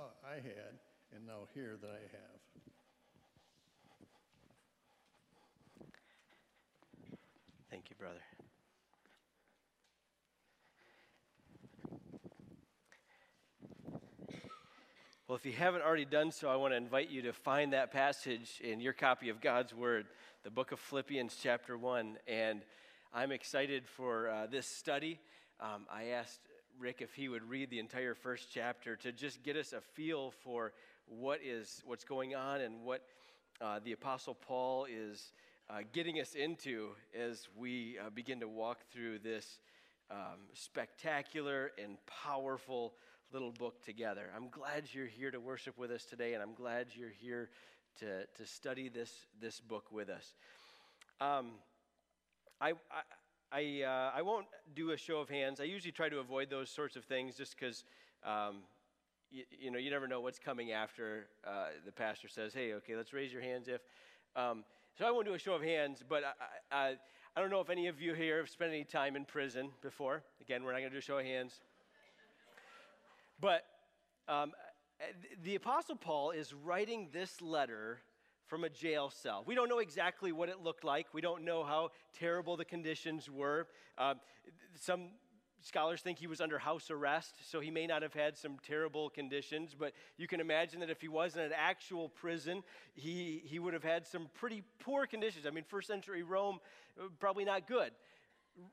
thought I had and now hear that I have. Thank you, brother. Well, if you haven't already done so, I want to invite you to find that passage in your copy of God's Word, the book of Philippians, chapter 1. And I'm excited for uh, this study. Um, I asked Rick if he would read the entire first chapter to just get us a feel for what is what's going on and what uh, the Apostle Paul is uh, getting us into as we uh, begin to walk through this um, spectacular and powerful little book together. I'm glad you're here to worship with us today, and I'm glad you're here to, to study this, this book with us. Um, I, I, I, uh, I, won't do a show of hands. I usually try to avoid those sorts of things just because, um, you, you, know, you never know what's coming after uh, the pastor says, hey, okay, let's raise your hands if. Um, so I won't do a show of hands, but I, I, I don't know if any of you here have spent any time in prison before. Again, we're not going to do a show of hands. But um, the Apostle Paul is writing this letter from a jail cell. We don't know exactly what it looked like. We don't know how terrible the conditions were. Uh, some scholars think he was under house arrest, so he may not have had some terrible conditions, but you can imagine that if he was in an actual prison, he, he would have had some pretty poor conditions. I mean, first century Rome, uh, probably not good.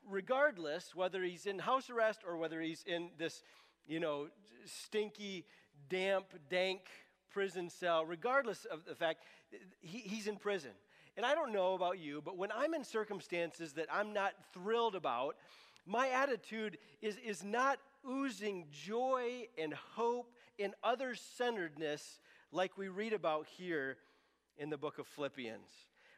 Regardless, whether he's in house arrest or whether he's in this you know, stinky, damp, dank prison cell, regardless of the fact he, he's in prison. And I don't know about you, but when I'm in circumstances that I'm not thrilled about, my attitude is, is not oozing joy and hope and other centeredness like we read about here in the book of Philippians.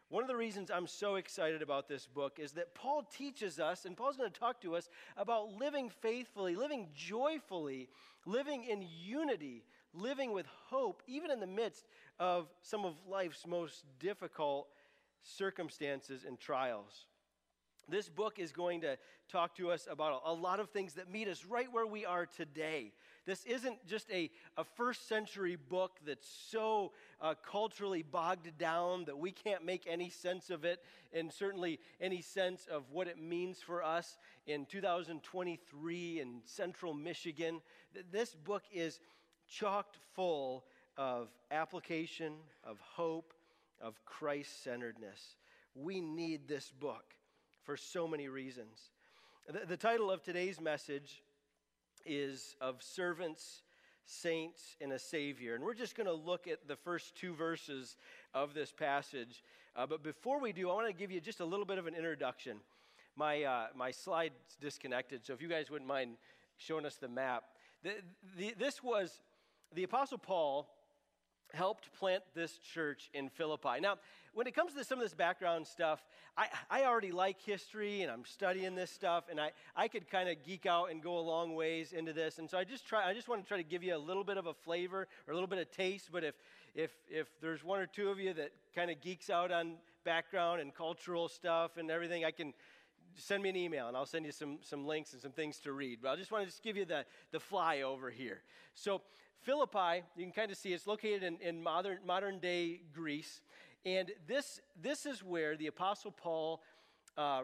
One of the reasons I'm so excited about this book is that Paul teaches us, and Paul's going to talk to us about living faithfully, living joyfully, living in unity, living with hope, even in the midst of some of life's most difficult circumstances and trials. This book is going to talk to us about a lot of things that meet us right where we are today. This isn't just a, a first century book that's so uh, culturally bogged down that we can't make any sense of it, and certainly any sense of what it means for us in 2023 in central Michigan. This book is chocked full of application, of hope, of Christ centeredness. We need this book for so many reasons. The, the title of today's message is Of Servants, Saints, and a Savior. And we're just going to look at the first two verses of this passage. Uh, but before we do, I want to give you just a little bit of an introduction. My, uh, my slide's disconnected, so if you guys wouldn't mind showing us the map. The, the, this was the Apostle Paul helped plant this church in Philippi. Now, when it comes to some of this background stuff, I, I already like history and I'm studying this stuff, and I, I could kind of geek out and go a long ways into this. And so I just try I just want to try to give you a little bit of a flavor or a little bit of taste. But if if if there's one or two of you that kind of geeks out on background and cultural stuff and everything, I can send me an email and I'll send you some, some links and some things to read. But I just want to just give you the, the flyover here. So Philippi, you can kind of see it's located in, in modern, modern day Greece. And this, this is where the Apostle Paul uh,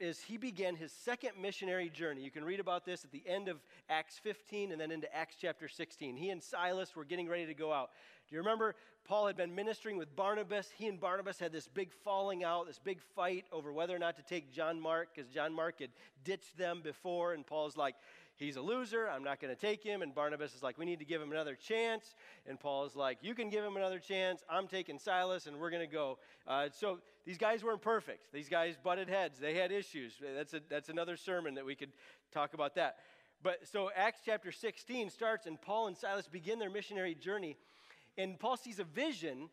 is he began his second missionary journey. You can read about this at the end of Acts 15 and then into Acts chapter 16. He and Silas were getting ready to go out. Do you remember Paul had been ministering with Barnabas? He and Barnabas had this big falling out, this big fight over whether or not to take John Mark because John Mark had ditched them before. And Paul's like, he's a loser. I'm not going to take him. And Barnabas is like, we need to give him another chance. And Paul is like, you can give him another chance. I'm taking Silas and we're going to go. Uh, so these guys weren't perfect. These guys butted heads. They had issues. That's, a, that's another sermon that we could talk about that. But so Acts chapter 16 starts, and Paul and Silas begin their missionary journey. And Paul sees a vision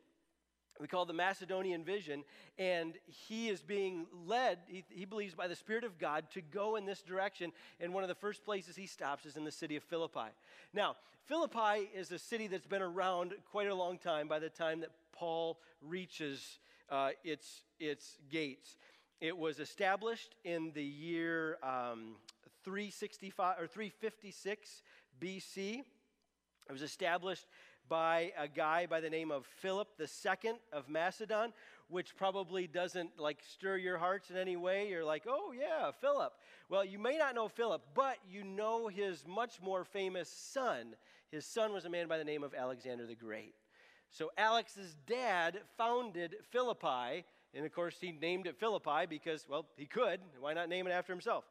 we call the Macedonian vision, and he is being led, he, he, believes, by the Spirit of God to go in this direction. And one of the first places he stops is in the city of Philippi. Now, Philippi is a city that's been around quite a long time by the time that Paul reaches uh, its, its gates. It was established in the year um, 365 or 356 BC. It was established by a guy by the name of Philip II of Macedon, which probably doesn't like stir your hearts in any way. You're like, oh yeah, Philip. Well, you may not know Philip, but you know his much more famous son. His son was a man by the name of Alexander the Great. So Alex's dad founded Philippi, and of course he named it Philippi because, well, he could. Why not name it after himself?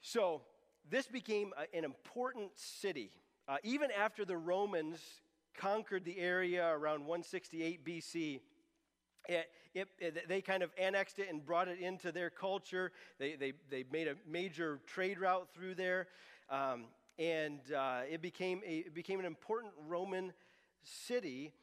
So this became an important city. Uh, even after the Romans conquered the area around 168 BC, it, it, it, they kind of annexed it and brought it into their culture. They, they, they made a major trade route through there. Um, and uh, it, became a, it became an important Roman city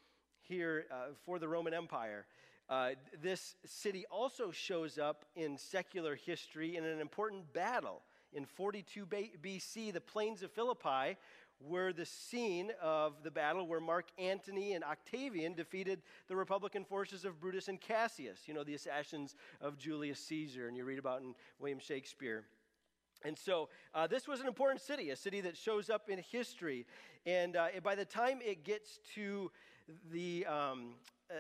here uh, for the Roman Empire. Uh, this city also shows up in secular history in an important battle. In 42 BC, the plains of Philippi were the scene of the battle where Mark Antony and Octavian defeated the Republican forces of Brutus and Cassius, you know, the assassins of Julius Caesar, and you read about in William Shakespeare. And so uh, this was an important city, a city that shows up in history. And uh, by the time it gets to the, um, uh,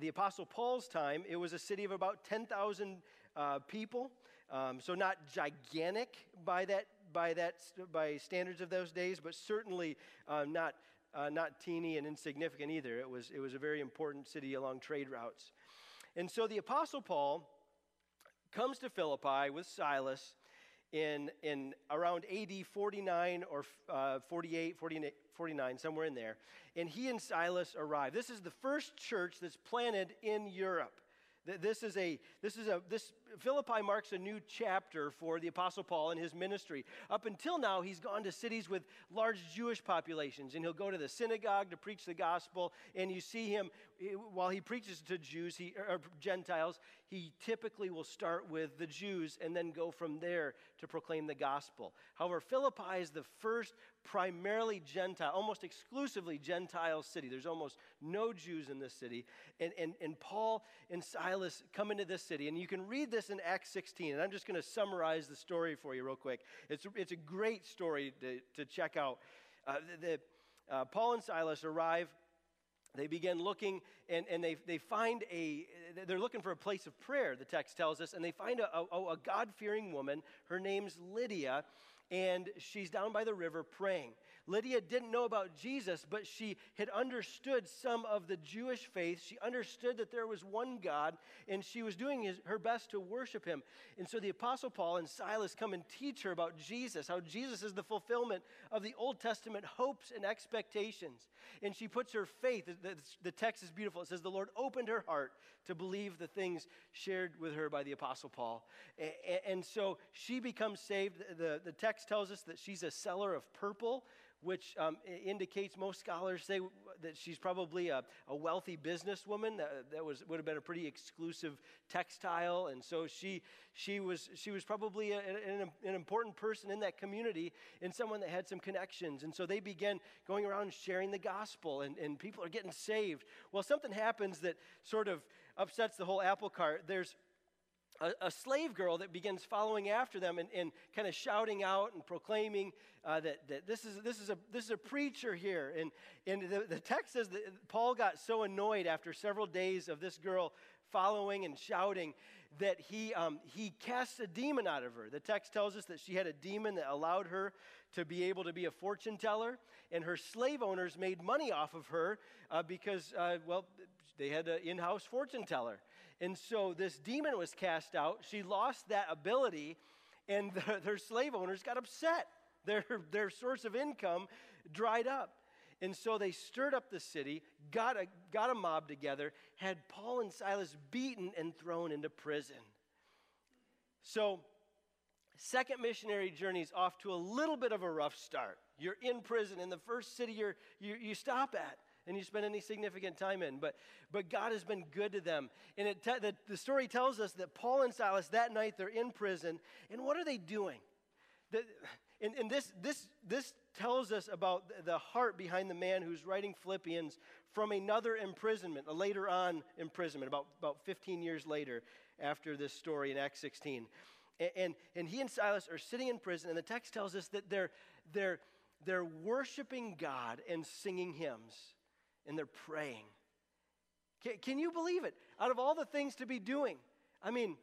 the Apostle Paul's time, it was a city of about 10,000 uh, people. Um, so not gigantic by that by, that, by standards of those days, but certainly uh, not, uh, not teeny and insignificant either. It was, it was a very important city along trade routes. And so the Apostle Paul comes to Philippi with Silas in, in around AD 49 or uh, 48, 49, somewhere in there. And he and Silas arrive. This is the first church that's planted in Europe. This is a, this is a, this Philippi marks a new chapter for the Apostle Paul and his ministry. Up until now, he's gone to cities with large Jewish populations, and he'll go to the synagogue to preach the gospel. And you see him while he preaches to Jews he, or Gentiles. He typically will start with the Jews and then go from there to proclaim the gospel. However, Philippi is the first primarily Gentile, almost exclusively Gentile city. There's almost no Jews in this city. And, and, and Paul and Silas come into this city, and you can read this in Acts 16. And I'm just going to summarize the story for you real quick. It's, it's a great story to, to check out. Uh, the, uh, Paul and Silas arrive they begin looking and, and they, they find a they're looking for a place of prayer the text tells us and they find a, a, a god-fearing woman her name's lydia and she's down by the river praying. Lydia didn't know about Jesus, but she had understood some of the Jewish faith. She understood that there was one God, and she was doing his, her best to worship him. And so the Apostle Paul and Silas come and teach her about Jesus, how Jesus is the fulfillment of the Old Testament hopes and expectations. And she puts her faith, the, the text is beautiful. It says, The Lord opened her heart to believe the things shared with her by the Apostle Paul. And, and so she becomes saved. The, the text tells us that she's a seller of purple which um, indicates most scholars say that she's probably a, a wealthy businesswoman. That, that was, would have been a pretty exclusive textile. And so she, she, was, she was probably a, an, an important person in that community and someone that had some connections. And so they began going around sharing the gospel, and, and people are getting saved. Well, something happens that sort of upsets the whole apple cart. There's a, a, slave girl that begins following after them and, and kind of shouting out and proclaiming uh, that, that this, is, this, is a, this is a preacher here. And, and the, the text says that Paul got so annoyed after several days of this girl following and shouting that he, um, he cast a demon out of her. The text tells us that she had a demon that allowed her to be able to be a fortune teller, and her slave owners made money off of her uh, because, uh, well, they had an in house fortune teller. And so this demon was cast out. She lost that ability, and the, their slave owners got upset. Their, their source of income dried up. And so they stirred up the city, got a, got a mob together, had Paul and Silas beaten and thrown into prison. So, second missionary journey is off to a little bit of a rough start. You're in prison in the first city you you, you stop at and you spend any significant time in. But, but God has been good to them. And it te- the, the story tells us that Paul and Silas, that night, they're in prison. And what are they doing? The, and, and this, this, this tells us about the heart behind the man who's writing Philippians from another imprisonment, a later on imprisonment, about, about 15 years later after this story in Acts 16. And, and, and he and Silas are sitting in prison, and the text tells us that they're, they're they're worshiping God and singing hymns, and they're praying. Can, can you believe it? Out of all the things to be doing, I mean,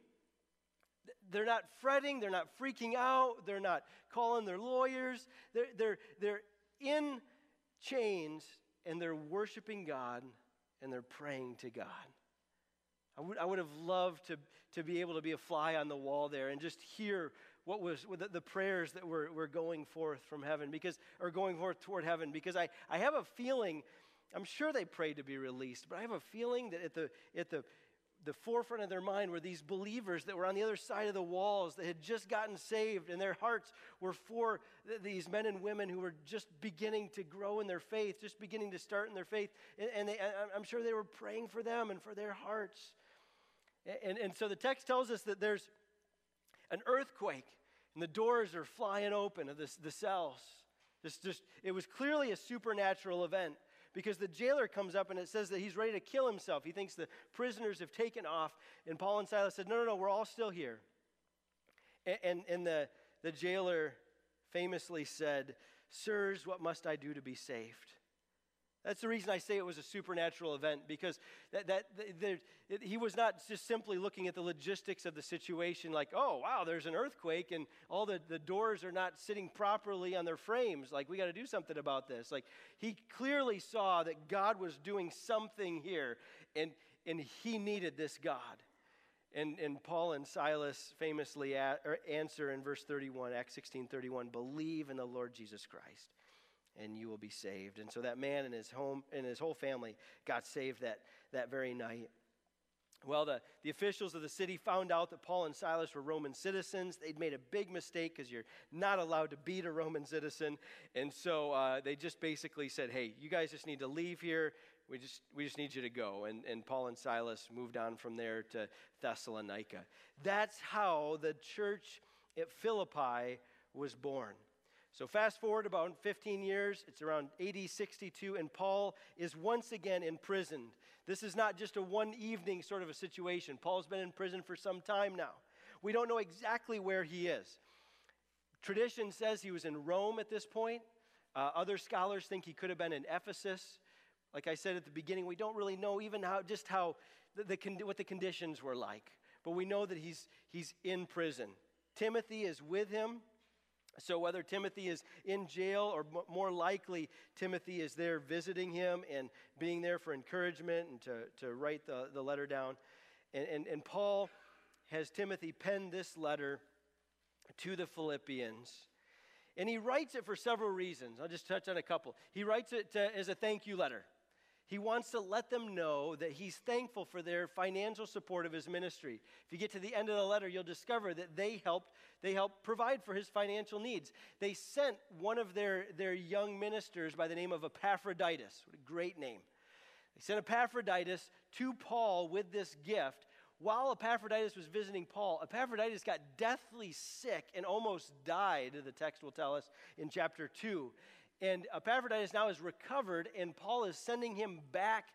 they're not fretting, they're not freaking out, they're not calling their lawyers, they're, they're, they're in chains and they're worshiping God and they're praying to God. I would, I would have loved to, to be able to be a fly on the wall there and just hear what was the, the prayers that were, were going forth from heaven because or going forth toward heaven because I, I have a feeling i'm sure they prayed to be released but i have a feeling that at the at the the forefront of their mind were these believers that were on the other side of the walls that had just gotten saved, and their hearts were for th- these men and women who were just beginning to grow in their faith, just beginning to start in their faith. And, they, I'm sure they were praying for them and for their hearts. And, and so the text tells us that there's an earthquake, and the doors are flying open of the, the cells. Just, just, it was clearly a supernatural event because the jailer comes up and it says that he's ready to kill himself. He thinks the prisoners have taken off. And Paul and Silas said, No, no, no, we're all still here. And, and, and the, the jailer famously said, Sirs, what must I do to be saved? That's the reason I say it was a supernatural event because that, that, that it, he was not just simply looking at the logistics of the situation, like, oh, wow, there's an earthquake and all the, the doors are not sitting properly on their frames. Like, we got to do something about this. Like, he clearly saw that God was doing something here and, and he needed this God. And, and Paul and Silas famously a, er, answer in verse 31, Acts 16 31, believe in the Lord Jesus Christ and you will be saved. And so that man and his home and his whole family got saved that, that very night. Well, the, the officials of the city found out that Paul and Silas were Roman citizens. They'd made a big mistake because you're not allowed to beat a Roman citizen. And so uh, they just basically said, hey, you guys just need to leave here. We just, we just need you to go. And, and Paul and Silas moved on from there to Thessalonica. That's how the church at Philippi was born. So, fast forward about 15 years, it's around AD 62, and Paul is once again imprisoned. This is not just a one evening sort of a situation. Paul's been in prison for some time now. We don't know exactly where he is. Tradition says he was in Rome at this point. Uh, other scholars think he could have been in Ephesus. Like I said at the beginning, we don't really know even how, just how, the, the, what the conditions were like. But we know that he's, he's in prison. Timothy is with him. So, whether Timothy is in jail or more likely Timothy is there visiting him and being there for encouragement and to, to write the, the letter down. And, and, and Paul has Timothy pen this letter to the Philippians. And he writes it for several reasons. I'll just touch on a couple. He writes it to, as a thank you letter. He wants to let them know that he's thankful for their financial support of his ministry. If you get to the end of the letter, you'll discover that they helped, they helped provide for his financial needs. They sent one of their, their young ministers by the name of Epaphroditus. What a great name. They sent Epaphroditus to Paul with this gift. While Epaphroditus was visiting Paul, Epaphroditus got deathly sick and almost died, the text will tell us in chapter 2. And Epaphroditus now is recovered, and Paul is sending him back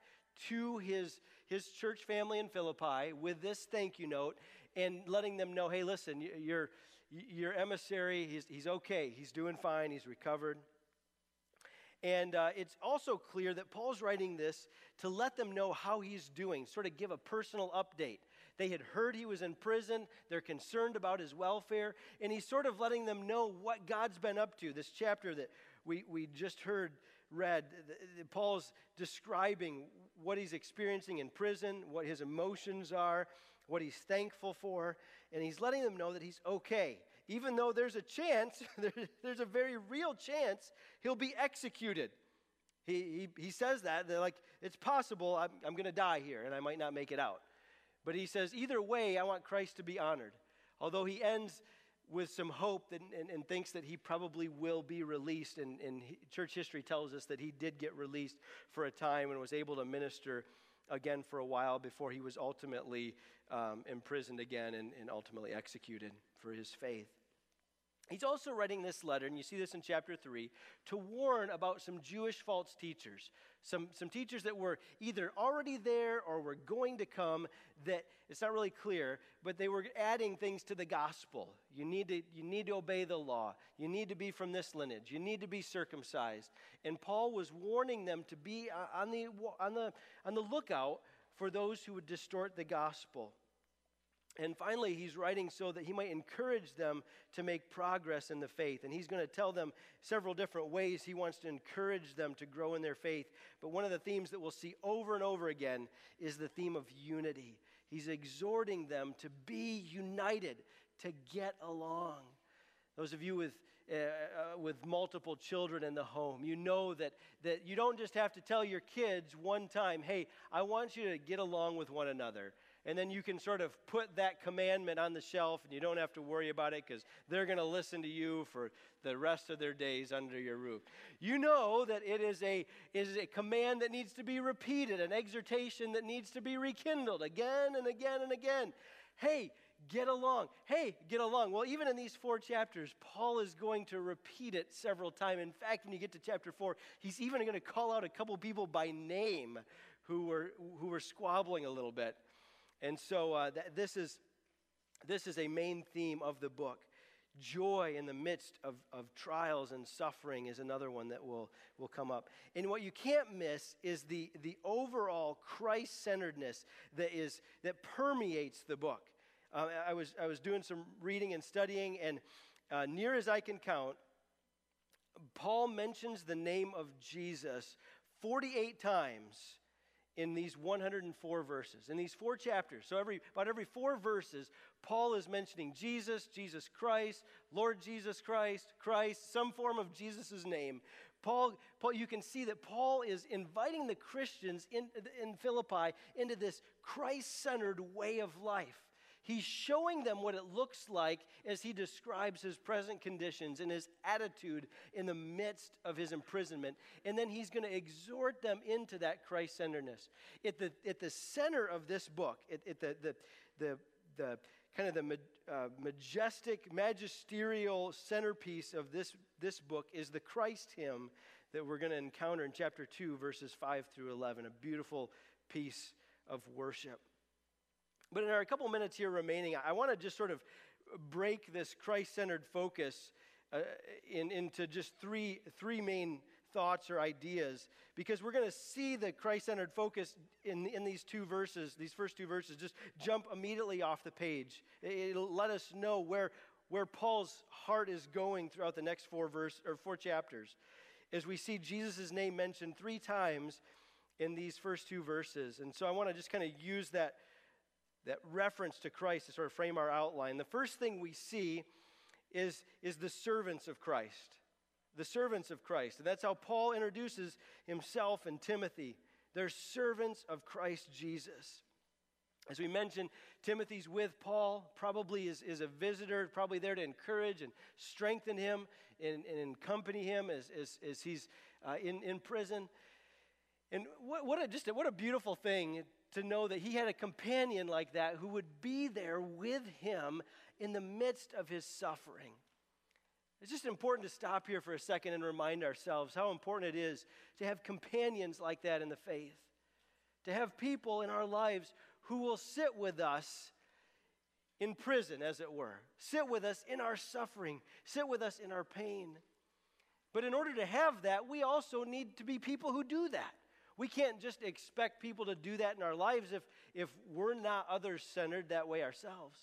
to his, his church family in Philippi with this thank you note and letting them know hey, listen, your, your emissary, he's, he's okay, he's doing fine, he's recovered. And uh, it's also clear that Paul's writing this to let them know how he's doing, sort of give a personal update. They had heard he was in prison. They're concerned about his welfare. And he's sort of letting them know what God's been up to. This chapter that we, we just heard read, Paul's describing what he's experiencing in prison, what his emotions are, what he's thankful for, and he's letting them know that he's okay. Even though there's a chance, there's a very real chance he'll be executed. He, he, he says that, they're like, it's possible I'm, I'm going to die here and I might not make it out. But he says, either way, I want Christ to be honored. Although he ends with some hope and, and, and, thinks that he probably will be released. And, and he, church history tells us that he did get released for a time and was able to minister again for a while before he was ultimately um, imprisoned again and, and ultimately executed for his faith. He's also writing this letter, and you see this in chapter 3, to warn about some Jewish false teachers. Some, some teachers that were either already there or were going to come, that it's not really clear, but they were adding things to the gospel. You need to, you need to obey the law. You need to be from this lineage. You need to be circumcised. And Paul was warning them to be on the, on the, on the lookout for those who would distort the gospel. And finally, he's writing so that he might encourage them to make progress in the faith. And he's going to tell them several different ways he wants to encourage them to grow in their faith. But one of the themes that we'll see over and over again is the theme of unity. He's exhorting them to be united, to get along. Those of you with, uh, uh, with multiple children in the home, you know that, that you don't just have to tell your kids one time, hey, I want you to get along with one another and then you can sort of put that commandment on the shelf and you don't have to worry about it because they're going to listen to you for the rest of their days under your roof. You know that it is a, is a command that needs to be repeated, an exhortation that needs to be rekindled again and again and again. Hey, get along. Hey, get along. Well, even in these four chapters, Paul is going to repeat it several times. In fact, when you get to chapter four, he's even going to call out a couple people by name who were, who were squabbling a little bit. And so uh, th- this, is, this is a main theme of the book. Joy in the midst of, of trials and suffering is another one that will, will come up. And what you can't miss is the, the overall Christ centeredness that, is, that permeates the book. Uh, I, was, I was doing some reading and studying, and uh, near as I can count, Paul mentions the name of Jesus 48 times in these 104 verses, in these four chapters. So every about every four verses, Paul is mentioning Jesus, Jesus Christ, Lord Jesus Christ, Christ, some form of Jesus' name. Paul, Paul, you can see that Paul is inviting the Christians in, in Philippi into this Christ-centered way of life. He's showing them what it looks like as he describes his present conditions and his attitude in the midst of his imprisonment. And then he's going to exhort them into that Christ centeredness. At the, at the center of this book, at, at the, the, the, the kind of the uh, majestic, magisterial centerpiece of this, this book is the Christ hymn that we're going to encounter in chapter 2, verses 5 through 11, a beautiful piece of worship. But in our couple minutes here remaining, I want to just sort of break this Christ centered focus uh, in, into just three, three main thoughts or ideas because we're going to see the Christ centered focus in, in these two verses, these first two verses, just jump immediately off the page. It'll let us know where, where Paul's heart is going throughout the next four verse or four chapters. As we see Jesus' name mentioned three times in these first two verses. And so I want to just kind of use that that reference to Christ to sort of frame our outline. The first thing we see is, is the servants of Christ. The servants of Christ. And that's how Paul introduces himself and Timothy. They're servants of Christ Jesus. As we mentioned, Timothy's with Paul, probably is, is a visitor, probably there to encourage and strengthen him and, and accompany him as, as, as he's uh, in, in prison. And what, what, a, just a, what a beautiful thing to know that he had a companion like that who would be there with him in the midst of his suffering. It's just important to stop here for a second and remind ourselves how important it is to have companions like that in the faith, to have people in our lives who will sit with us in prison, as it were, sit with us in our suffering, sit with us in our pain. But in order to have that, we also need to be people who do that. We can't just expect people to do that in our lives if, if we're not others centered that way ourselves.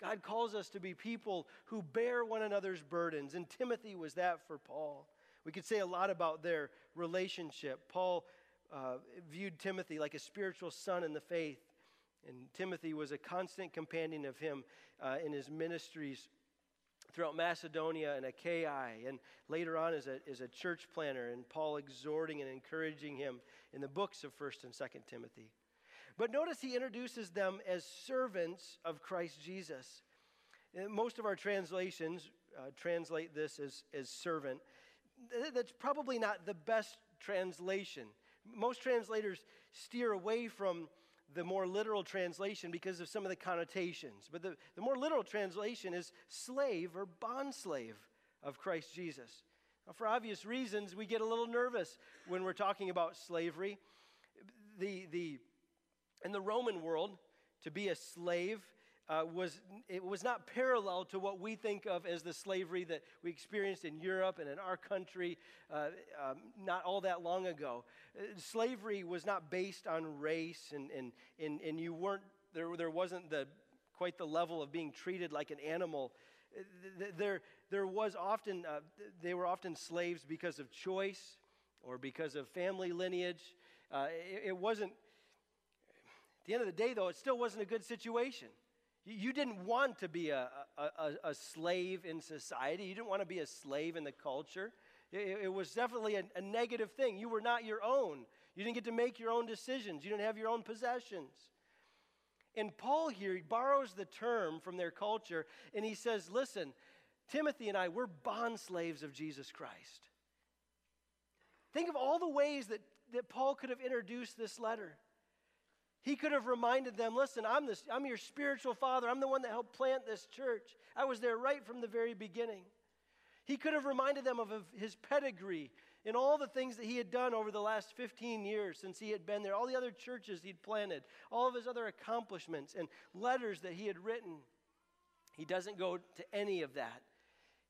God calls us to be people who bear one another's burdens, and Timothy was that for Paul. We could say a lot about their relationship. Paul uh, viewed Timothy like a spiritual son in the faith, and Timothy was a constant companion of him uh, in his ministries throughout Macedonia and Achaia, and later on as a, as a church planner, and Paul exhorting and encouraging him in the books of 1st and 2nd Timothy. But notice he introduces them as servants of Christ Jesus. Most of our translations uh, translate this as, as servant. That's probably not the best translation. Most translators steer away from the more literal translation because of some of the connotations. But the, the more literal translation is slave or bond slave of Christ Jesus. Now, for obvious reasons, we get a little nervous when we're talking about slavery. The, the, in the Roman world, to be a slave uh, was it was not parallel to what we think of as the slavery that we experienced in Europe and in our country uh, um, not all that long ago. Uh, slavery was not based on race, and, and, and, and you weren't there. There wasn't the quite the level of being treated like an animal. Uh, there, there was often uh, they were often slaves because of choice or because of family lineage. Uh, it, it wasn't. At the end of the day, though, it still wasn't a good situation. You didn't want to be a, a, a, slave in society. You didn't want to be a slave in the culture. It, it was definitely a, a, negative thing. You were not your own. You didn't get to make your own decisions. You didn't have your own possessions. And Paul here he borrows the term from their culture and he says, Listen, Timothy and I, we're bond slaves of Jesus Christ. Think of all the ways that, that Paul could have introduced this letter. He could have reminded them listen, I'm, this, I'm your spiritual father. I'm the one that helped plant this church. I was there right from the very beginning. He could have reminded them of his pedigree and all the things that he had done over the last 15 years since he had been there, all the other churches he'd planted, all of his other accomplishments and letters that he had written. He doesn't go to any of that.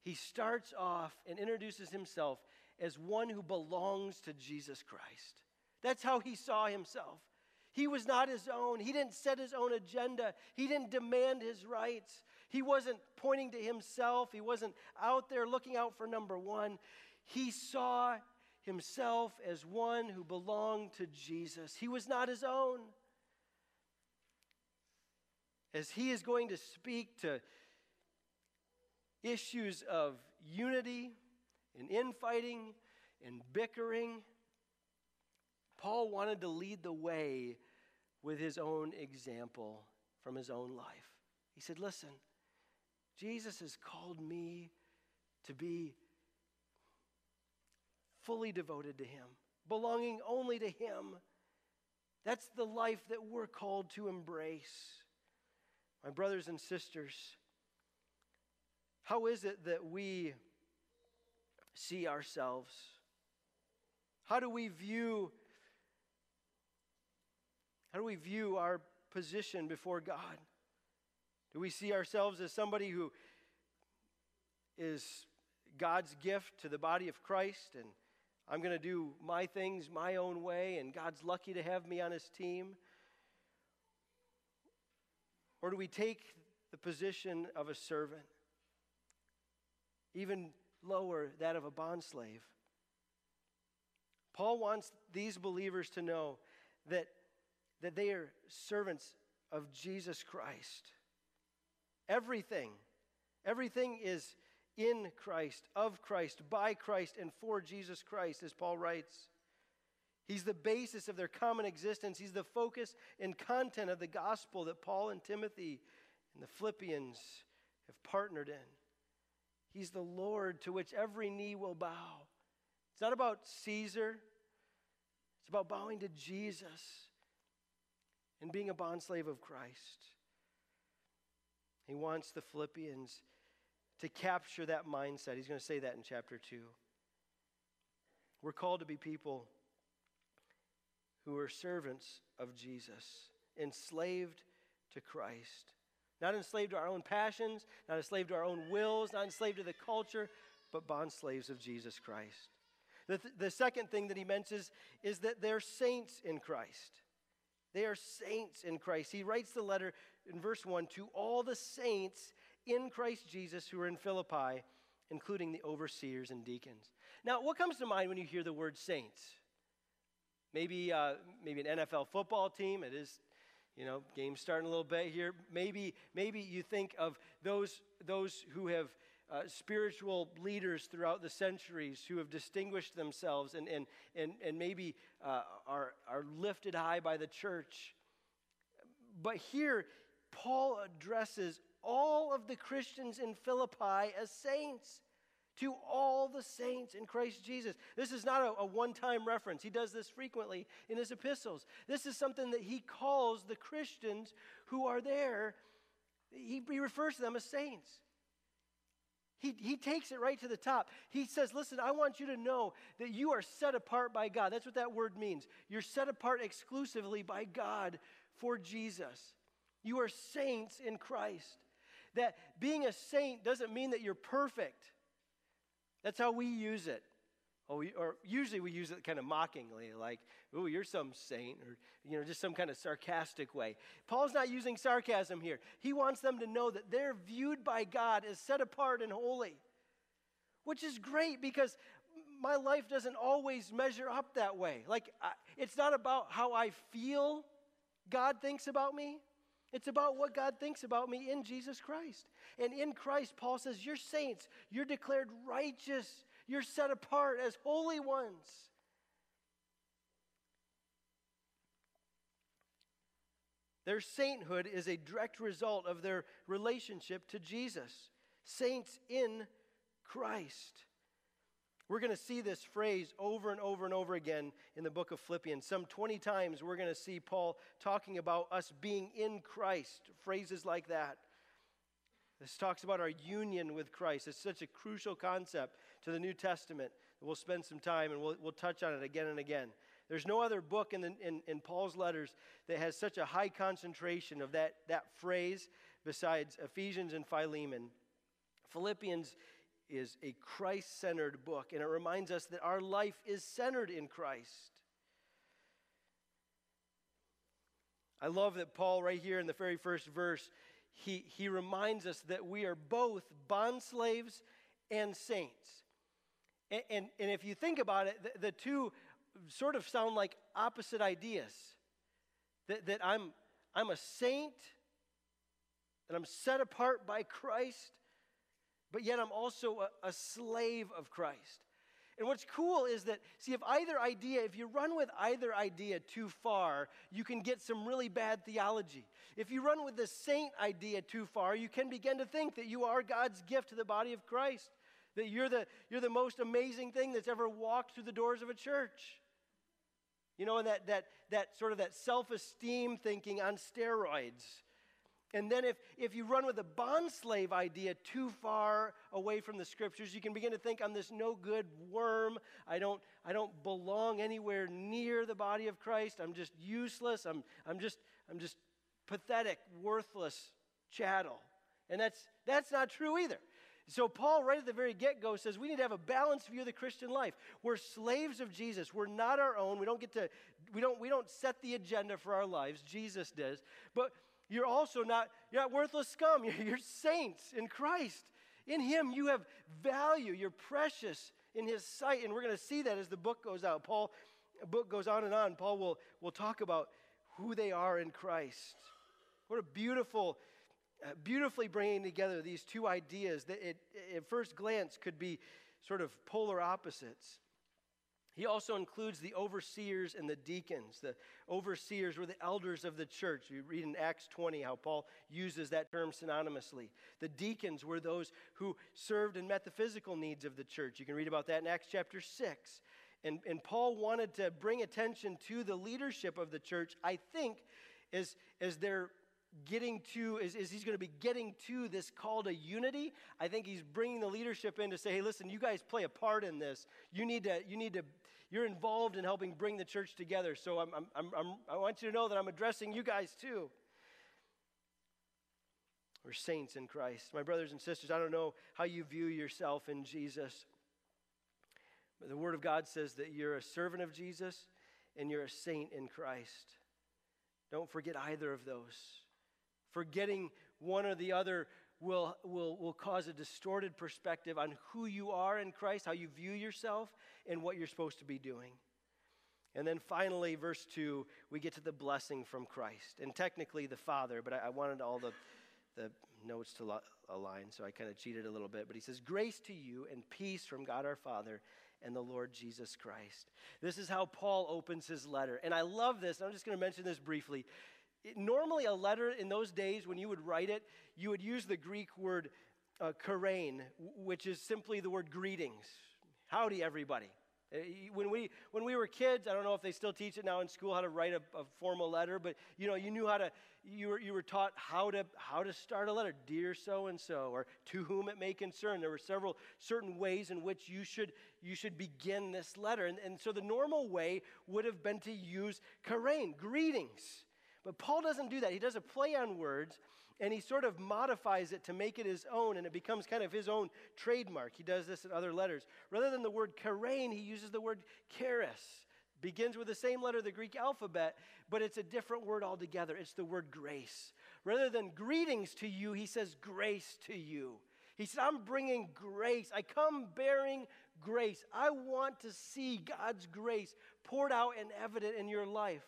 He starts off and introduces himself as one who belongs to Jesus Christ. That's how he saw himself. He was not his own. He didn't set his own agenda. He didn't demand his rights. He wasn't pointing to himself. He wasn't out there looking out for number one. He saw himself as one who belonged to Jesus. He was not his own. As he is going to speak to issues of unity and infighting and bickering Paul wanted to lead the way with his own example from his own life. He said, Listen, Jesus has called me to be fully devoted to him, belonging only to him. That's the life that we're called to embrace. My brothers and sisters, how is it that we see ourselves? How do we view how do we view our position before God? Do we see ourselves as somebody who is God's gift to the body of Christ and I'm going to do my things my own way and God's lucky to have me on his team? Or do we take the position of a servant, even lower, that of a bondslave? Paul wants these believers to know that that they are servants of Jesus Christ. Everything, everything is in Christ, of Christ, by Christ, and for Jesus Christ, as Paul writes. He's the basis of their common existence. He's the focus and content of the gospel that Paul and Timothy and the Philippians have partnered in. He's the Lord to which every knee will bow. It's not about Caesar, it's about bowing to Jesus and being a bondslave of Christ. He wants the Philippians to capture that mindset. He's going to say that in chapter 2. We're called to be people who are servants of Jesus, enslaved to Christ. Not enslaved to our own passions, not enslaved to our own wills, not enslaved to the culture, but bond slaves of Jesus Christ. The, th- the second thing that he mentions is that they're saints in Christ. They are saints in Christ. He writes the letter in verse 1 to all the saints in Christ Jesus who are in Philippi, including the overseers and deacons. Now, what comes to mind when you hear the word saints? Maybe, uh, maybe an NFL football team. It is, you know, game's starting a little bit here. Maybe, maybe you think of those, those who have uh, spiritual leaders throughout the centuries who have distinguished themselves and, and, and, and maybe uh, are, are lifted high by the church. But here, Paul addresses all of the Christians in Philippi as saints. To all the saints in Christ Jesus. This is not a, a one time reference. He does this frequently in his epistles. This is something that he calls the Christians who are there, he, he refers to them as saints. He, he takes it right to the top. He says, Listen, I want you to know that you are set apart by God. That's what that word means. You're set apart exclusively by God for Jesus. You are saints in Christ. That being a saint doesn't mean that you're perfect. That's how we use it. Oh, we, or usually we use it kind of mockingly, like, "Oh, you're some saint," or you know, just some kind of sarcastic way. Paul's not using sarcasm here. He wants them to know that they're viewed by God as set apart and holy, which is great because my life doesn't always measure up that way. Like, I, it's not about how I feel God thinks about me. It's about what God thinks about me in Jesus Christ. And in Christ, Paul says, You're saints. You're declared righteous. You're set apart as holy ones. Their sainthood is a direct result of their relationship to Jesus. Saints in Christ. We're going to see this phrase over and over and over again in the book of Philippians. Some 20 times we're going to see Paul talking about us being in Christ, phrases like that. This talks about our union with Christ. It's such a crucial concept to the New Testament. We'll spend some time and we'll, we'll touch on it again and again. There's no other book in, the, in, in Paul's letters that has such a high concentration of that, that phrase besides Ephesians and Philemon. Philippians is a Christ centered book, and it reminds us that our life is centered in Christ. I love that Paul, right here in the very first verse, he, he reminds us that we are both bond slaves and saints. And, and, and if you think about it, the, the, two sort of sound like opposite ideas. That, that I'm, I'm a saint, and I'm set apart by Christ, but yet I'm also a, a slave of Christ. And what's cool is that, see, if either idea, if you run with either idea too far, you can get some really bad theology. If you run with the saint idea too far, you can begin to think that you are God's gift to the body of Christ, that you're the, you're the most amazing thing that's ever walked through the doors of a church. You know, and that, that, that sort of that self esteem thinking on steroids. And then if, if you run with the bond slave idea too far away from the scriptures, you can begin to think I'm this no good worm. I don't, I don't belong anywhere near the body of Christ. I'm just useless. I'm, I'm, just, I'm just pathetic, worthless chattel. And that's, that's not true either. So, Paul, right at the very get go, says we need to have a balanced view of the Christian life. We're slaves of Jesus. We're not our own. We don't get to, we don't, we don't set the agenda for our lives. Jesus does. But you're also not, you're not worthless scum. You're, saints in Christ. In Him, you have value. You're precious in His sight. And we're going to see that as the book goes out. Paul, book goes on and on. Paul will, will talk about who they are in Christ. What a beautiful, uh, beautifully bringing together these two ideas that it, at first glance could be sort of polar opposites. He also includes the overseers and the deacons. The overseers were the elders of the church. You read in Acts 20 how Paul uses that term synonymously. The deacons were those who served and met the physical needs of the church. You can read about that in Acts chapter 6. And, and Paul wanted to bring attention to the leadership of the church, I think, as, as they're getting to, as, as he's going to be getting to this call to unity. I think he's bringing the leadership in to say, hey, listen, you guys play a part in this. You need to, you need to you're involved in helping bring the church together. So I'm, I'm, I'm, i want you to know that I'm addressing you guys too. We're saints in Christ. My brothers and sisters, I don't know how you view yourself in Jesus. But the Word of God says that you're a servant of Jesus and you're a saint in Christ. Don't forget either of those. Forgetting one or the other will, will, will cause a distorted perspective on who you are in Christ, how you view yourself, and what you're supposed to be doing. And then finally, verse 2, we get to the blessing from Christ. And technically, the Father, but I, I wanted all the, the notes to lo- align, so I kind of cheated a little bit. But he says, Grace to you and peace from God our Father and the Lord Jesus Christ. This is how Paul opens his letter. And I love this. I'm just going to mention this briefly. It, normally, a letter in those days, when you would write it, you would use the Greek word uh, chairein, which is simply the word greetings. Howdy, everybody. Uh, when we, when we were kids, I don't know if they still teach it now in school how to write a, a, formal letter, but you know, you knew how to, you were, you were taught how to, how to start a letter, dear so and so, or to whom it may concern. There were several certain ways in which you should, you should begin this letter. And, and so the normal way would have been to use chairein, greetings. But Paul doesn't do that. He does a play on words and he sort of modifies it to make it his own, and it becomes kind of his own trademark. He does this in other letters. Rather than the word chairein, he uses the word charis. Begins with the same letter of the Greek alphabet, but it's a different word altogether. It's the word grace. Rather than greetings to you, he says grace to you. He said, I'm bringing grace. I come bearing grace. I want to see God's grace poured out and evident in your life.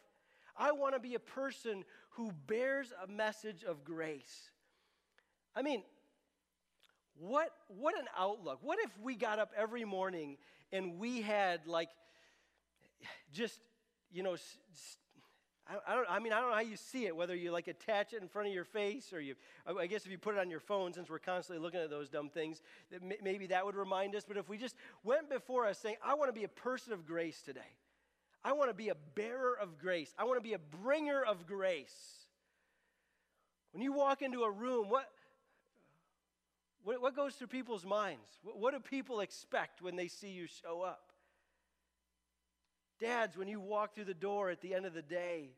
I want to be a person who bears a message of grace. I mean, what, what an outlook. What if we got up every morning and we had, like, just, you know, I, don't, I mean, I don't know how you see it, whether you like attach it in front of your face or you, I guess if you put it on your phone, since we're constantly looking at those dumb things, that maybe that would remind us. But if we just went before us saying, I want to be a person of grace today, I want to be a bearer of grace. I want to be a bringer of grace. When you walk into a room, what, what, what goes through people's minds? What, what do people expect when they see you show up? Dads, when you walk through the door at the end of the day,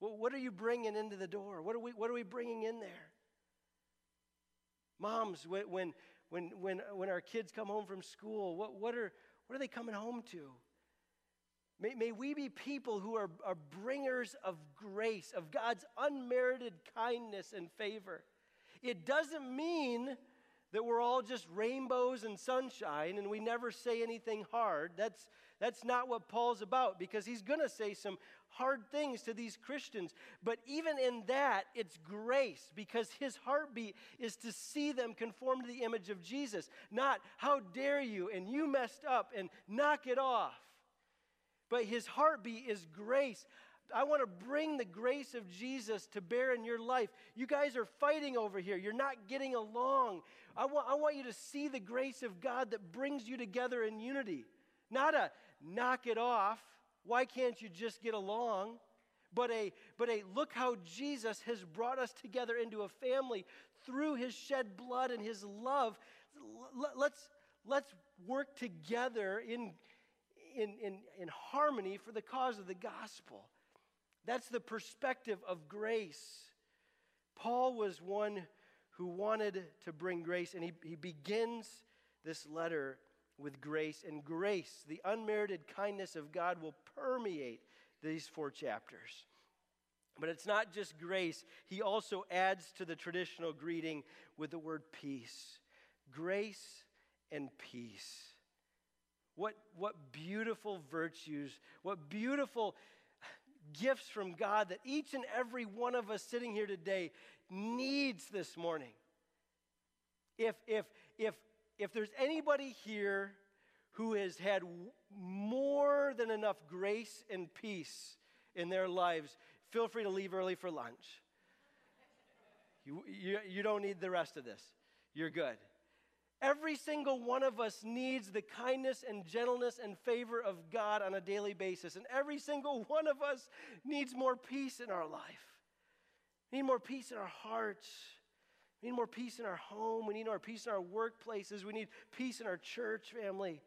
what, what are you bringing into the door? What are we, what are we bringing in there? Moms, when, when, when, when, our kids come home from school, what, what, are, what are they coming home to? May, may we be people who are, are bringers of grace, of God's unmerited kindness and favor. It doesn't mean that we're all just rainbows and sunshine and we never say anything hard. That's, that's not what Paul's about because he's going to say some hard things to these Christians. But even in that, it's grace because his heartbeat is to see them conform to the image of Jesus, not how dare you and you messed up and knock it off. But his heartbeat is grace. I want to bring the grace of Jesus to bear in your life. You guys are fighting over here. You're not getting along. I want, I want you to see the grace of God that brings you together in unity. Not a knock it off. Why can't you just get along? But a, but a look how Jesus has brought us together into a family through his shed blood and his love. Let's, let's work together in in, in, in harmony for the cause of the gospel. That's the perspective of grace. Paul was one who wanted to bring grace, and he, he begins this letter with grace. And grace, the unmerited kindness of God, will permeate these four chapters. But it's not just grace, he also adds to the traditional greeting with the word peace. Grace and peace. What, what beautiful virtues, what beautiful gifts from God that each and every one of us sitting here today needs this morning. If, if, if, if there's anybody here who has had more than enough grace and peace in their lives, feel free to leave early for lunch. You, you, you don't need the rest of this. You're good. Every single one of us needs the kindness and gentleness and favor of God on a daily basis. And every single one of us needs more peace in our life. We need more peace in our hearts. We need more peace in our home. We need more peace in our workplaces. We need peace in our church family.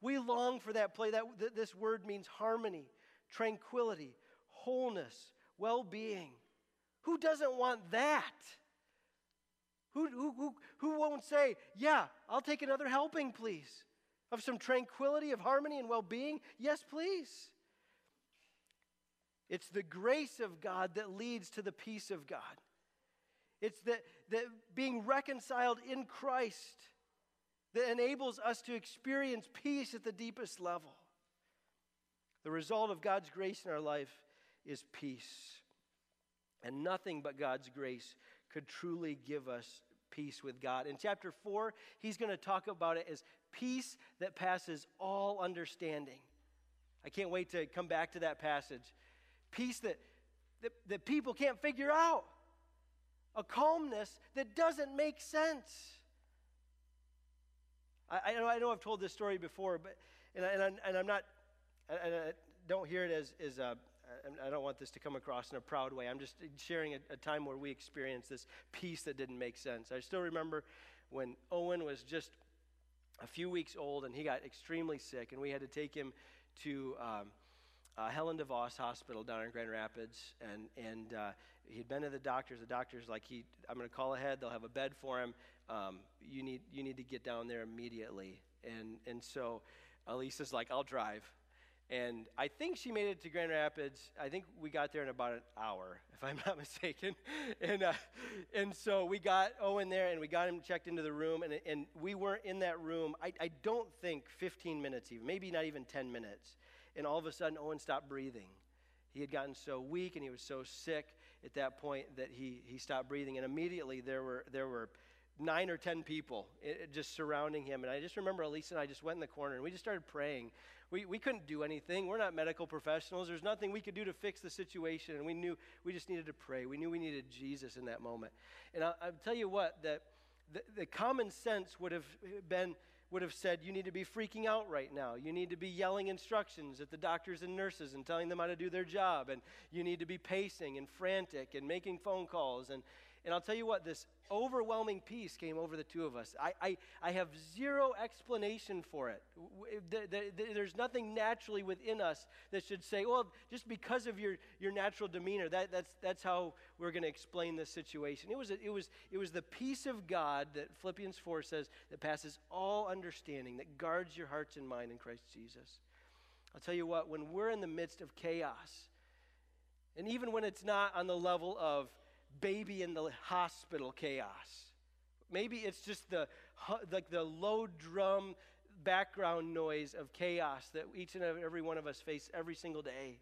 We long for that play. That, this word means harmony, tranquility, wholeness, well being. Who doesn't want that? Who, who, who, who won't say, Yeah, I'll take another helping, please, of some tranquility, of harmony, and well being? Yes, please. It's the grace of God that leads to the peace of God. It's the, the being reconciled in Christ that enables us to experience peace at the deepest level. The result of God's grace in our life is peace. And nothing but God's grace could truly give us peace with God. In chapter 4, he's going to talk about it as peace that passes all understanding. I can't wait to come back to that passage. Peace that, that, that people can't figure out, a calmness that doesn't make sense. I, I, know, I know I've told this story before, but, and, I, and, I'm, and I'm not, and I don't hear it as, as a, I don't want this to come across in a proud way. I'm just sharing a, a time where we experienced this peace that didn't make sense. I still remember when Owen was just a few weeks old and he got extremely sick, and we had to take him to um, uh, Helen DeVos Hospital down in Grand Rapids. And, and uh, he'd been to the doctors. The doctor's like, he, I'm going to call ahead. They'll have a bed for him. Um, you, need, you need to get down there immediately. And, and so Elisa's like, I'll drive. And I think she made it to Grand Rapids. I think we got there in about an hour, if I'm not mistaken. and, uh, and so we got Owen there and we got him checked into the room. And, and we weren't in that room, I, I don't think 15 minutes even, maybe not even 10 minutes. And all of a sudden, Owen stopped breathing. He had gotten so weak and he was so sick at that point that he, he stopped breathing. And immediately there were, there were nine or ten people eh, just surrounding him. And I just remember Elisa and I just went in the corner and we just started praying. We, we couldn't do anything. We're not medical professionals. There's nothing we could do to fix the situation. And we knew we just needed to pray. We knew we needed Jesus in that moment. And I'll, I'll tell you what, that the, the common sense would have been would have said, You need to be freaking out right now. You need to be yelling instructions at the doctors and nurses and telling them how to do their job. And you need to be pacing and frantic and making phone calls. And, and I'll tell you what, this overwhelming peace came over the two of us. I, I, I have zero explanation for it. There's nothing naturally within us that should say, well, just because of your, your natural demeanor, that, that's, that's how we're going to explain this situation. It was, it, was, it was the peace of God that Philippians 4 says that passes all understanding, that guards your hearts and mind in Christ Jesus. I'll tell you what, when we're in the midst of chaos, and even when it's not on the level of baby in the hospital chaos. Maybe it's just the like the low drum background noise of chaos that each and every one of us face every single day.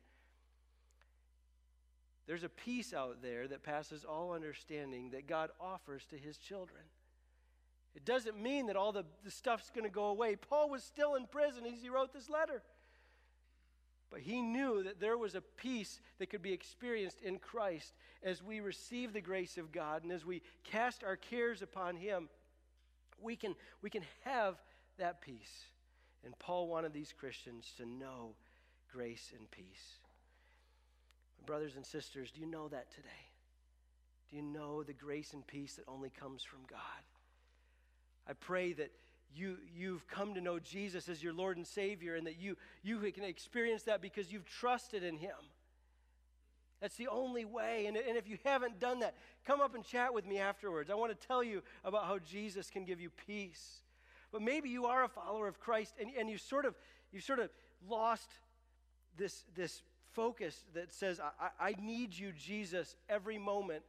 There's a peace out there that passes all understanding that God offers to his children. It doesn't mean that all the, the stuff's going to go away. Paul was still in prison as he wrote this letter. But he knew that there was a peace that could be experienced in Christ as we receive the grace of God and as we cast our cares upon him. We can, we can have that peace. And Paul wanted these Christians to know grace and peace. Brothers and sisters, do you know that today? Do you know the grace and peace that only comes from God? I pray that you, you've come to know Jesus as your Lord and Savior and that you, you can experience that because you've trusted in Him. That's the only way. And, and if you haven't done that, come up and chat with me afterwards. I want to tell you about how Jesus can give you peace. But maybe you are a follower of Christ and, and you sort of you sort of lost this, this focus that says, I, I need you, Jesus, every moment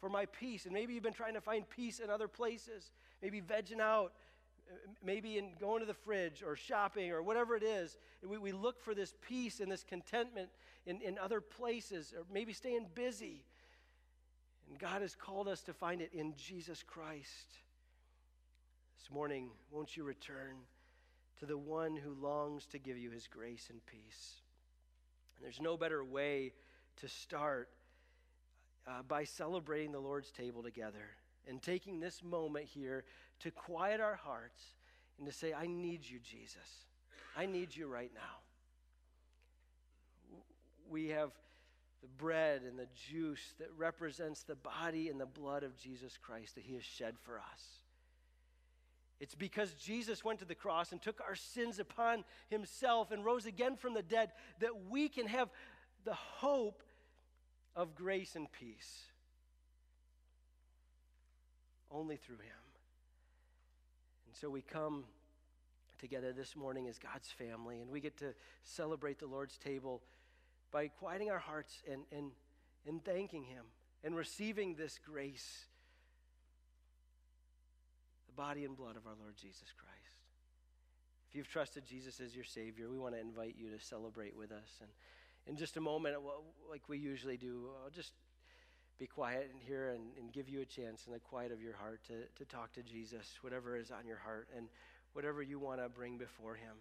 for my peace. And maybe you've been trying to find peace in other places, maybe vegging out, maybe in going to the fridge or shopping or whatever it is, we, we look for this peace and this contentment in, in other places or maybe staying busy. And God has called us to find it in Jesus Christ. This morning, won't you return to the one who longs to give you his grace and peace? And there's no better way to start uh, by celebrating the Lord's table together and taking this moment here to quiet our hearts and to say, I need you, Jesus. I need you right now. We have the bread and the juice that represents the body and the blood of Jesus Christ that he has shed for us. It's because Jesus went to the cross and took our sins upon himself and rose again from the dead that we can have the hope of grace and peace only through Him. And so we come together this morning as God's family, and we get to celebrate the Lord's table by quieting our hearts and, and, and thanking Him and receiving this grace the body and blood of our Lord Jesus Christ. If you've trusted Jesus as your Savior, we want to invite you to celebrate with us. And in just a moment, like we usually do, I'll just be quiet in here and, and give you a chance in the quiet of your heart to, to talk to Jesus, whatever is on your heart and whatever you want to bring before Him.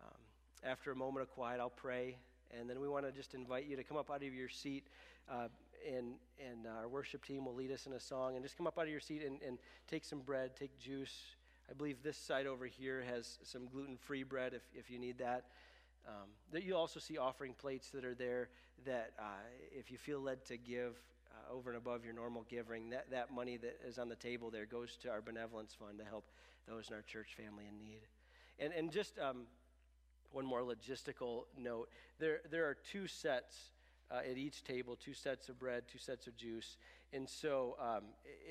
Um, after a moment of quiet, I'll pray, and then we want to just invite you to come up out of your seat. Uh, and, and our worship team will lead us in a song. And just come up out of your seat and, and take some bread, take juice. I believe this side over here has some gluten free bread if, if you need that. Um, you'll also see offering plates that are there that uh, if you feel led to give uh, over and above your normal giving, that, that money that is on the table there goes to our benevolence fund to help those in our church family in need. And, and just um, one more logistical note there, there are two sets uh, at each table two sets of bread, two sets of juice. And so um,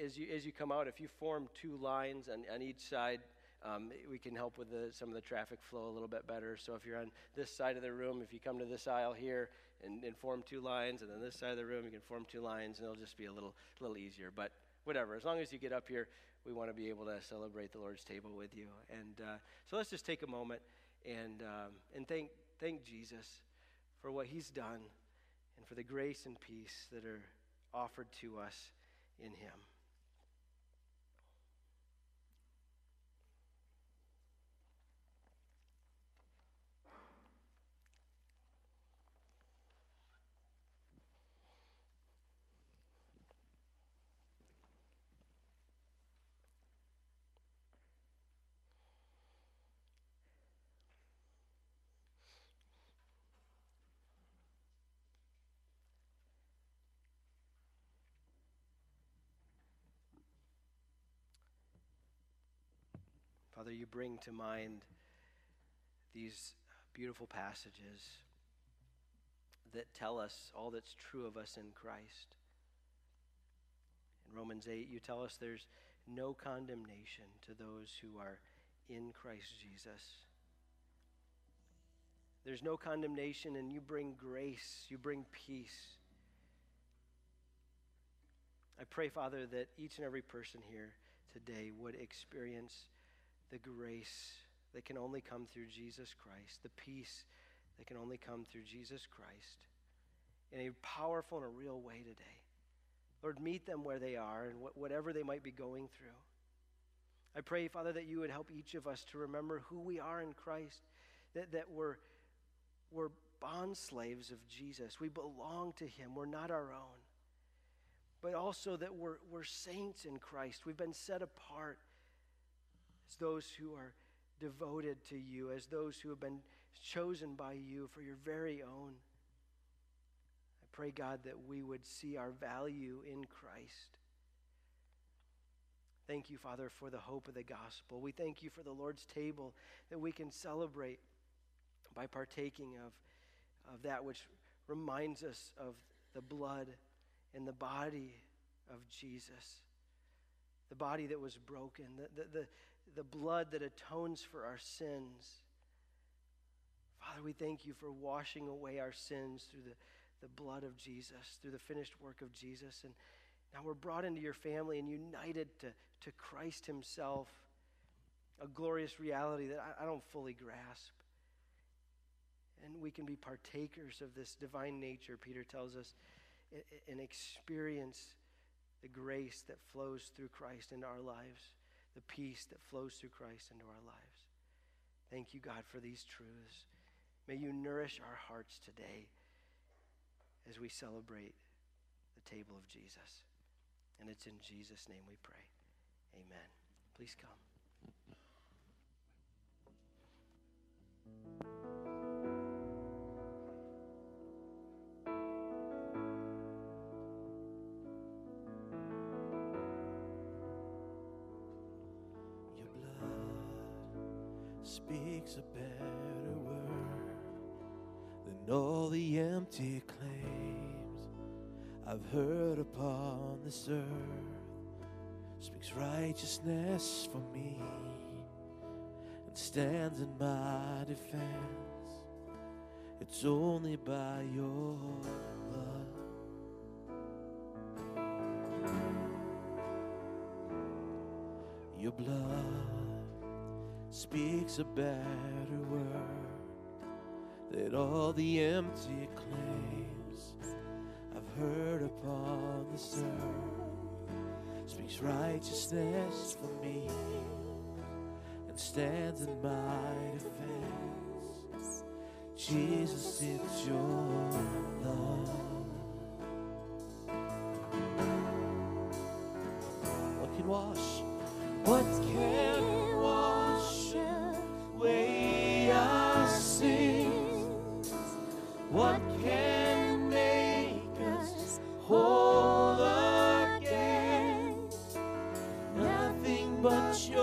as, you, as you come out, if you form two lines on, on each side, um, we can help with the, some of the traffic flow a little bit better. So if you're on this side of the room, if you come to this aisle here and, and form two lines, and then this side of the room, you can form two lines, and it'll just be a little, little easier. But whatever, as long as you get up here, we want to be able to celebrate the Lord's table with you. And uh, so let's just take a moment and, um, and thank, thank Jesus for what he's done and for the grace and peace that are offered to us in him. Father, you bring to mind these beautiful passages that tell us all that's true of us in Christ. In Romans 8, you tell us there's no condemnation to those who are in Christ Jesus. There's no condemnation, and you bring grace, you bring peace. I pray, Father, that each and every person here today would experience the grace that can only come through Jesus Christ, the peace that can only come through Jesus Christ in a powerful and a real way today. Lord, meet them where they are and whatever they might be going through. I pray, Father, that you would help each of us to remember who we are in Christ, that, that we're, we're bond slaves of Jesus. We belong to him, we're not our own. But also that we're, we're saints in Christ, we've been set apart as those who are devoted to you, as those who have been chosen by you for your very own. I pray, God, that we would see our value in Christ. Thank you, Father, for the hope of the gospel. We thank you for the Lord's table that we can celebrate by partaking of, of that which reminds us of the blood and the body of Jesus, the body that was broken, the, the, the, the blood that atones for our sins. Father, we thank you for washing away our sins through the, the blood of Jesus, through the finished work of Jesus. And now we're brought into your family and united to, to Christ Himself, a glorious reality that I, I don't fully grasp. And we can be partakers of this divine nature, Peter tells us, and experience the grace that flows through Christ into our lives the peace that flows through Christ into our lives. Thank you, God, for these truths. May you nourish our hearts today as we celebrate the table of Jesus. And it's in Jesus' name we pray. Amen. Please come. Speaks a better word than all the empty claims I've heard upon this earth. Speaks righteousness for me and stands in my defense. It's only by your blood. Your blood speaks a better word than all the empty claims I've heard upon the earth. Speaks righteousness for me and stands in my defense. Jesus, it's your love. but you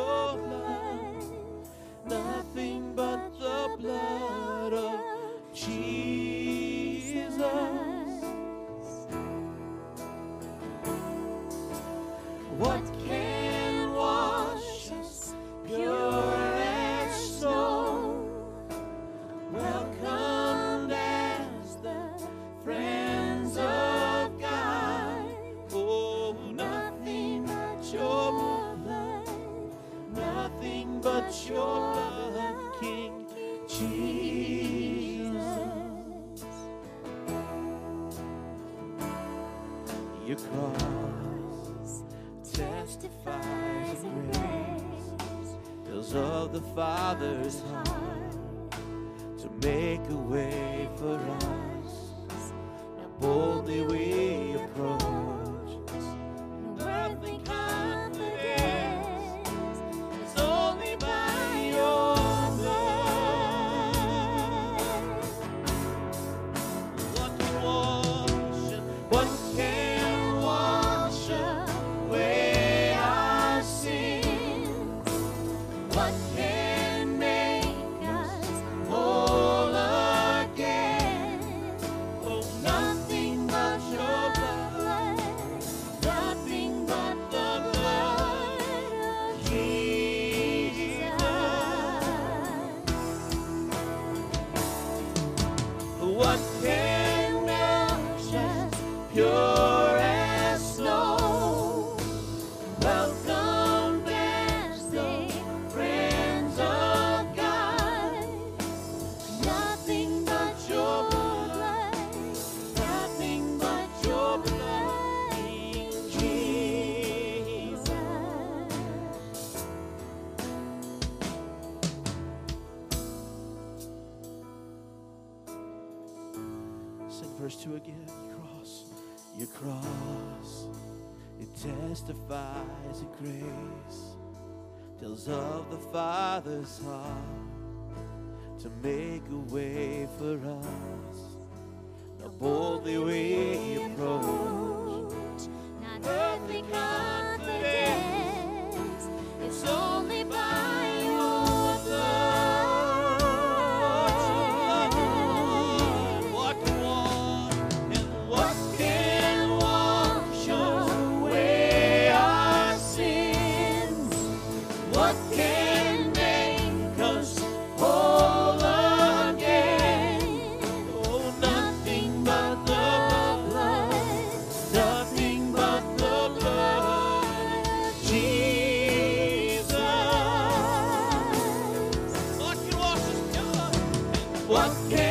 What can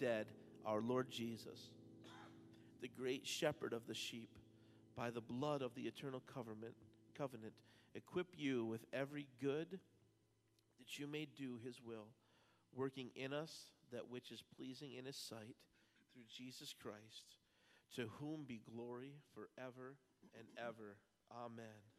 dead our Lord Jesus, the great shepherd of the sheep, by the blood of the eternal covenant, covenant, equip you with every good that you may do his will, working in us that which is pleasing in his sight through Jesus Christ, to whom be glory forever and ever. Amen.